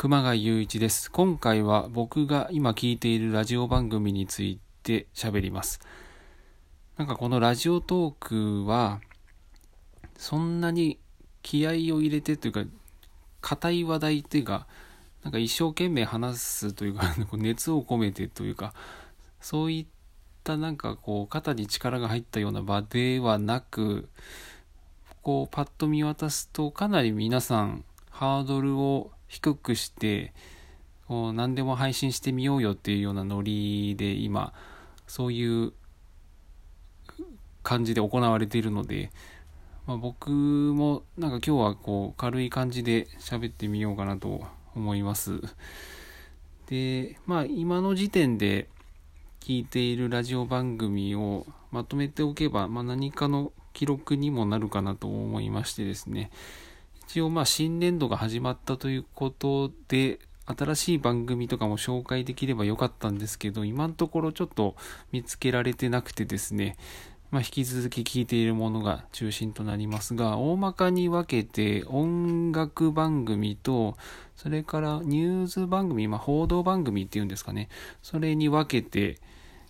熊谷雄一です。今回は僕が今聞いているラジオ番組について喋ります。なんかこのラジオトークは、そんなに気合を入れてというか、硬い話題というか、なんか一生懸命話すというか、熱を込めてというか、そういったなんかこう肩に力が入ったような場ではなく、こうパッと見渡すとかなり皆さんハードルを低くしてこう何でも配信してみようよっていうようなノリで今そういう感じで行われているので、まあ、僕もなんか今日はこう軽い感じで喋ってみようかなと思います。でまあ今の時点で聞いているラジオ番組をまとめておけば、まあ、何かの記録にもなるかなと思いましてですね一応まあ新年度が始まったということで、新しい番組とかも紹介できればよかったんですけど、今のところちょっと見つけられてなくてですね、まあ、引き続き聞いているものが中心となりますが、大まかに分けて音楽番組と、それからニュース番組、まあ、報道番組っていうんですかね、それに分けて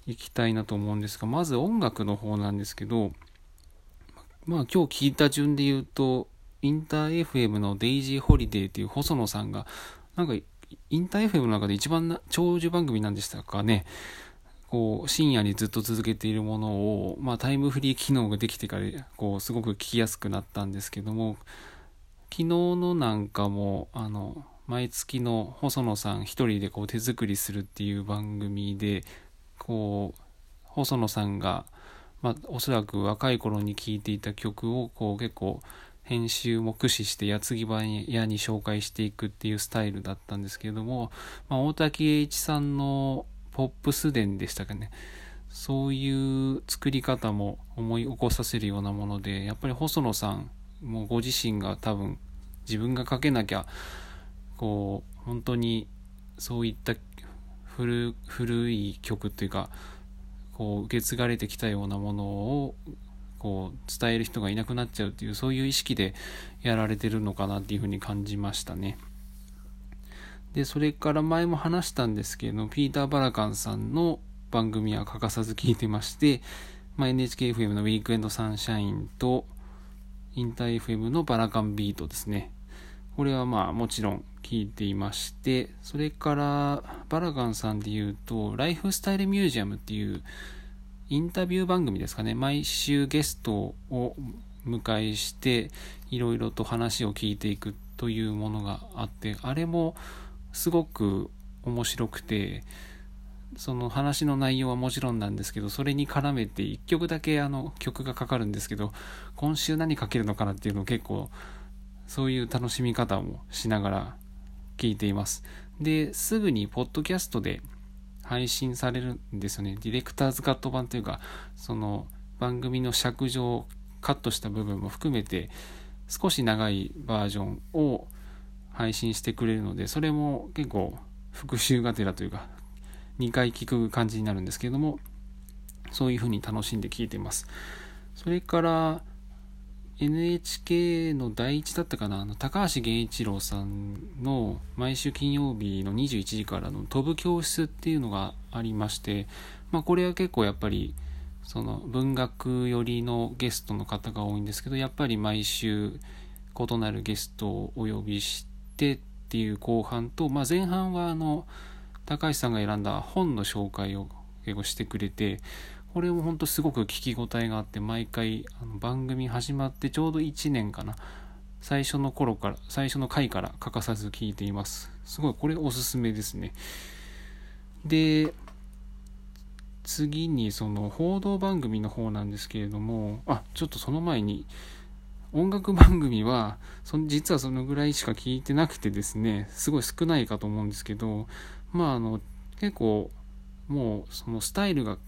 いきたいなと思うんですが、まず音楽の方なんですけど、まあ今日聞いた順で言うと、インター FM の Daisy Holiday っていう細野さんが、なんか、インター FM の中で一番長寿番組なんでしたかね。こう、深夜にずっと続けているものを、まあ、タイムフリー機能ができてから、こう、すごく聞きやすくなったんですけども、昨日のなんかも、あの、毎月の細野さん一人でこう手作りするっていう番組で、こう、細野さんが、まあ、おそらく若い頃に聴いていた曲を、こう結構、編集も駆使して矢継ぎ早に紹介していくっていうスタイルだったんですけれども、まあ、大滝栄一さんのポップス伝でしたかね。そういう作り方も思い起こさせるようなものでやっぱり細野さんもご自身が多分自分が書けなきゃこう本当にそういった古い曲というかこう受け継がれてきたようなものをこう伝える人がいなくなっちゃうっていうそういう意識でやられてるのかなっていうふうに感じましたね。でそれから前も話したんですけどピーター・バラカンさんの番組は欠かさず聞いてまして、まあ、NHKFM のウィークエンドサンシャインとインター FM のバラカンビートですね。これはまあもちろん聞いていまして、それからバラカンさんで言うと、ライフスタイルミュージアムっていうインタビュー番組ですかね、毎週ゲストを迎えして、いろいろと話を聞いていくというものがあって、あれもすごく面白くて、その話の内容はもちろんなんですけど、それに絡めて1曲だけあの曲がかかるんですけど、今週何かけるのかなっていうのを結構、そういう楽しみ方もしながら聞いています。で、すぐにポッドキャストで配信されるんですよね。ディレクターズカット版というか、その番組の尺上カットした部分も含めて少し長いバージョンを配信してくれるので、それも結構復習がてらというか、2回聞く感じになるんですけれども、そういう風に楽しんで聞いてます。それから、NHK の第一だったかな、あの高橋源一郎さんの毎週金曜日の21時からの飛ぶ教室っていうのがありまして、まあ、これは結構やっぱりその文学寄りのゲストの方が多いんですけどやっぱり毎週異なるゲストをお呼びしてっていう後半と、まあ、前半はあの高橋さんが選んだ本の紹介を結構してくれてこれも本当すごく聞き応えがあって毎回あの番組始まってちょうど1年かな。最初の頃から最初の回から欠かさず聞いています。すごいこれおすすめですね。で次にその報道番組の方なんですけれどもあちょっとその前に音楽番組はそ実はそのぐらいしか聞いてなくてですねすごい少ないかと思うんですけどまああの結構もうそのスタイルが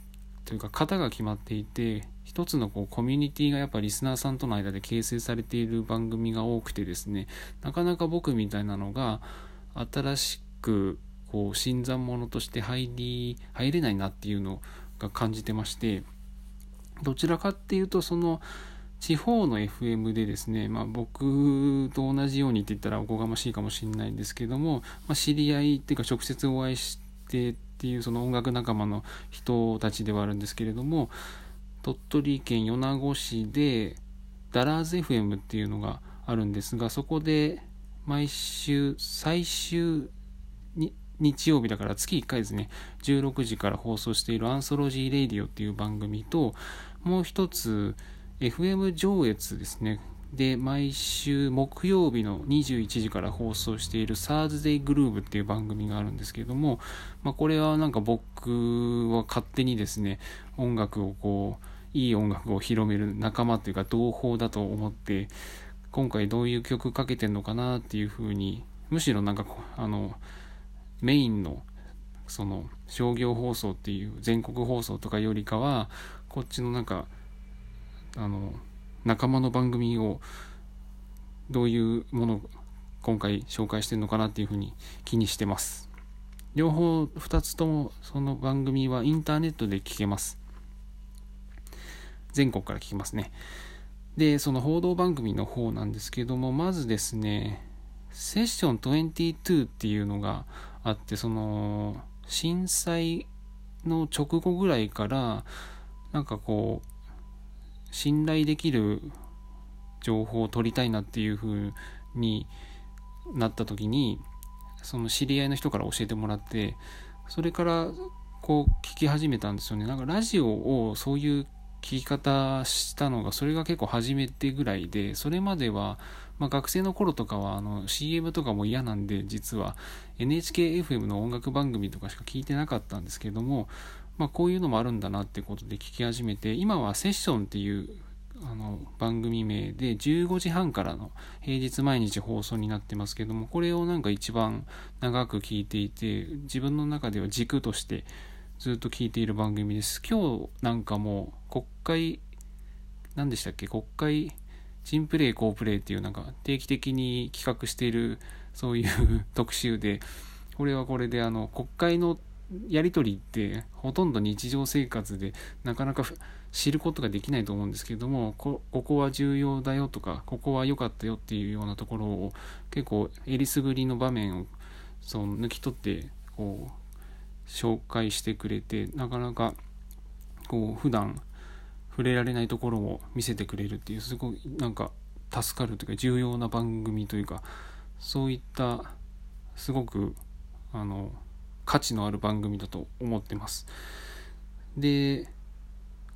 というか型が決まっていて一つのこうコミュニティがやっぱリスナーさんとの間で形成されている番組が多くてですねなかなか僕みたいなのが新しくこう新参者として入り入れないなっていうのが感じてましてどちらかっていうとその地方の FM でですね、まあ、僕と同じようにって言ったらおこがましいかもしれないんですけども、まあ、知り合いっていうか直接お会いしてっていうその音楽仲間の人たちではあるんですけれども鳥取県米子市でダラーズ FM っていうのがあるんですがそこで毎週最終に日曜日だから月1回ですね16時から放送している Anthology Radio っていう番組ともう一つ FM 上越ですね。で、毎週木曜日の21時から放送している Thursday Groove っていう番組があるんですけども、まあ、これはなんか僕は勝手にですね、音楽をこう、いい音楽を広める仲間というか同胞だと思って、今回どういう曲かけてんのかなっていうふうに、むしろなんかあの、メインのその商業放送っていう全国放送とかよりかは、こっちのなんかあの仲間の番組をどういうものを今回紹介してるのかなっていうふうに気にしてます。両方2つともその番組はインターネットで聞けます。全国から聞きますね。でその報道番組の方なんですけどもまずですねセッション22っていうのがあってその震災の直後ぐらいからなんかこう信頼できる情報を取りたいなっていう風になった時にその知り合いの人から教えてもらってそれからこう聞き始めたんですよね。なんかラジオをそういう聞き方したのがそれが結構初めてぐらいでそれまでは、まあ、学生の頃とかはあの CM とかも嫌なんで実は NHKFM の音楽番組とかしか聞いてなかったんですけどもまあ、こういうのもあるんだなってことで聞き始めて今はセッションっていうあの番組名で15時半からの平日毎日放送になってますけどもこれをなんか一番長く聞いていて自分の中では軸としてずっと聞いている番組です。今日なんかも国会何でしたっけ？国会チンプレイコープレイっていうなんか定期的に企画しているそういう 特集でこれはこれであの国会のやり取りってほとんど日常生活でなかなか知ることができないと思うんですけれどもここは重要だよとかここは良かったよっていうようなところを結構えりすぐりの場面をその抜き取ってこう紹介してくれてなかなかこう普段触れられないところを見せてくれるっていうすごいなんか助かるというか重要な番組というかそういったすごくあの価値のある番組だと思ってます。で、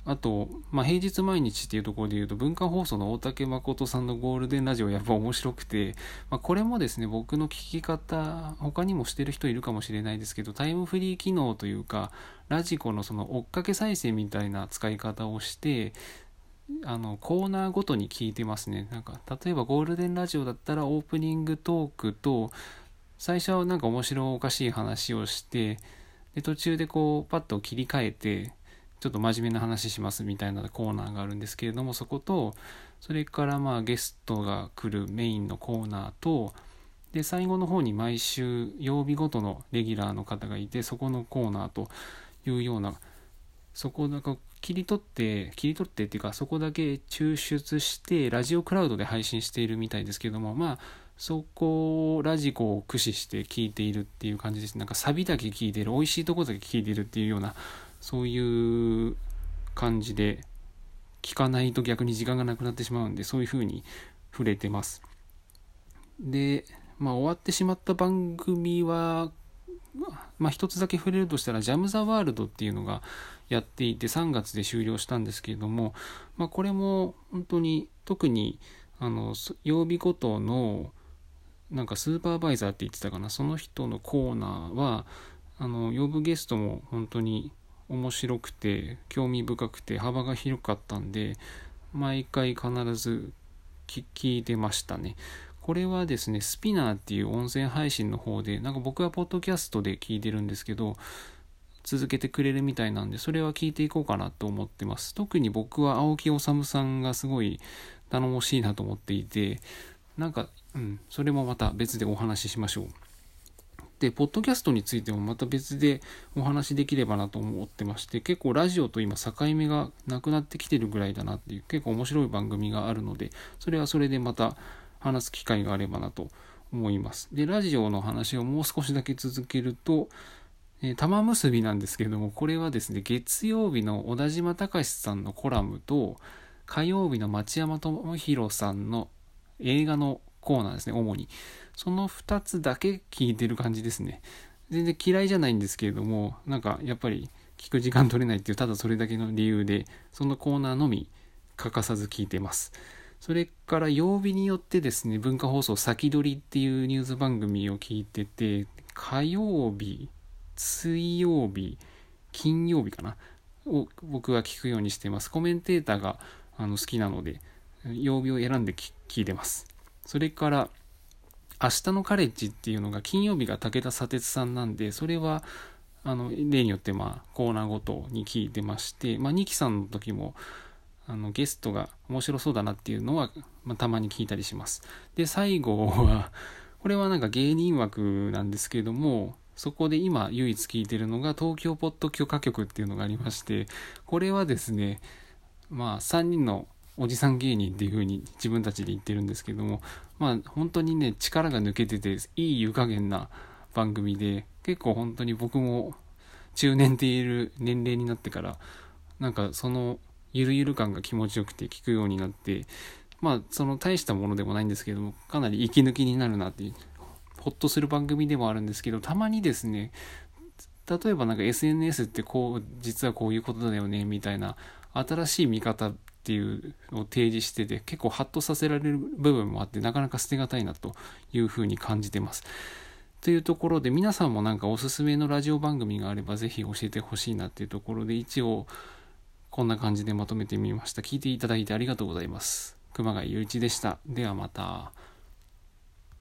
あと、まあ、平日毎日っていうところで言うと、文化放送の大竹誠さんのゴールデンラジオやっぱ面白くて、まあ、これもですね、僕の聞き方、他にもしてる人いるかもしれないですけど、タイムフリー機能というか、ラジコのその追っかけ再生みたいな使い方をして、あのコーナーごとに聞いてますね。なんか例えばゴールデンラジオだったらオープニングトークと最初はなんか面白おかしい話をしてで途中でこうパッと切り替えてちょっと真面目な話しますみたいなコーナーがあるんですけれどもそことそれからまあゲストが来るメインのコーナーとで最後の方に毎週曜日ごとのレギュラーの方がいてそこのコーナーというようなそこだけ切り取って切り取ってっていうかそこだけ抽出してラジオクラウドで配信しているみたいですけどもまあそこをラジコを駆使して聞いているっていう感じです。なんかサビだけ聞いてる、美味しいとこだけ聞いてるっていうような、そういう感じで、聞かないと逆に時間がなくなってしまうんで、そういう風に触れてます。で、まあ終わってしまった番組は、まあ一つだけ触れるとしたら、ジャム・ザ・ワールドっていうのがやっていて3月で終了したんですけれども、まあこれも本当に特にあの曜日ごとのなんかスーパーバイザーって言ってたかな。その人のコーナーはあの呼ぶゲストも本当に面白くて興味深くて幅が広かったんで毎回必ず聞いてましたね。これはですねスピナーっていう音声配信の方でなんか僕はポッドキャストで聞いてるんですけど続けてくれるみたいなんでそれは聞いていこうかなと思ってます。特に僕は青木治さんがすごい頼もしいなと思っていてなんかうん、それもまた別でお話ししましょう。で、ポッドキャストについてもまた別でお話しできればなと思ってまして、結構ラジオと今境目がなくなってきてるぐらいだなっていう結構面白い番組があるので、それはそれでまた話す機会があればなと思います。で、ラジオの話をもう少しだけ続けると、えー、玉結びなんですけれども、これはですね、月曜日の小田島隆さんのコラムと、火曜日の町山智博さんの映画のコーナーですね、主に。その2つだけ聞いてる感じですね。全然嫌いじゃないんですけれども、なんかやっぱり聞く時間取れないっていう、ただそれだけの理由で、そのコーナーのみ欠かさず聞いてます。それから曜日によってですね、文化放送先取りっていうニュース番組を聞いてて、火曜日、水曜日、金曜日かなを僕は聞くようにしてます。コメンテーターがあの好きなので、曜日を選んで聞いてます。それから、明日のカレッジっていうのが金曜日が武田砂鉄さんなんで、それは、あの、例によってまあコーナーごとに聞いてまして、まあ、さんの時も、あの、ゲストが面白そうだなっていうのは、まあ、たまに聞いたりします。で、最後は、これはなんか芸人枠なんですけども、そこで今唯一聞いてるのが東京ポッド許可局っていうのがありまして、これはですね、まあ3人のおじさん芸人っていう風に自分たちで言ってるんですけども、まあ本当にね、力が抜けてて、いい湯加減な番組で、結構本当に僕も中年って言える年齢になってから、なんかそのゆるゆる感が気持ちよくて聞くようになって、まあその大したものでもないんですけども、かなり息抜きになるなっていうほっとする番組でもあるんですけど、たまにですね、例えばなんか SNS ってこう、実はこういうことだよね、みたいな、新しい見方っていうのを提示してて、結構ハッとさせられる部分もあって、なかなか捨てがたいなというふうに感じてます。というところで、皆さんもなんかおすすめのラジオ番組があれば、ぜひ教えてほしいなっていうところで、一応、こんな感じでまとめてみました。聞いていただいてありがとうございます。熊谷雄一でした。ではまた。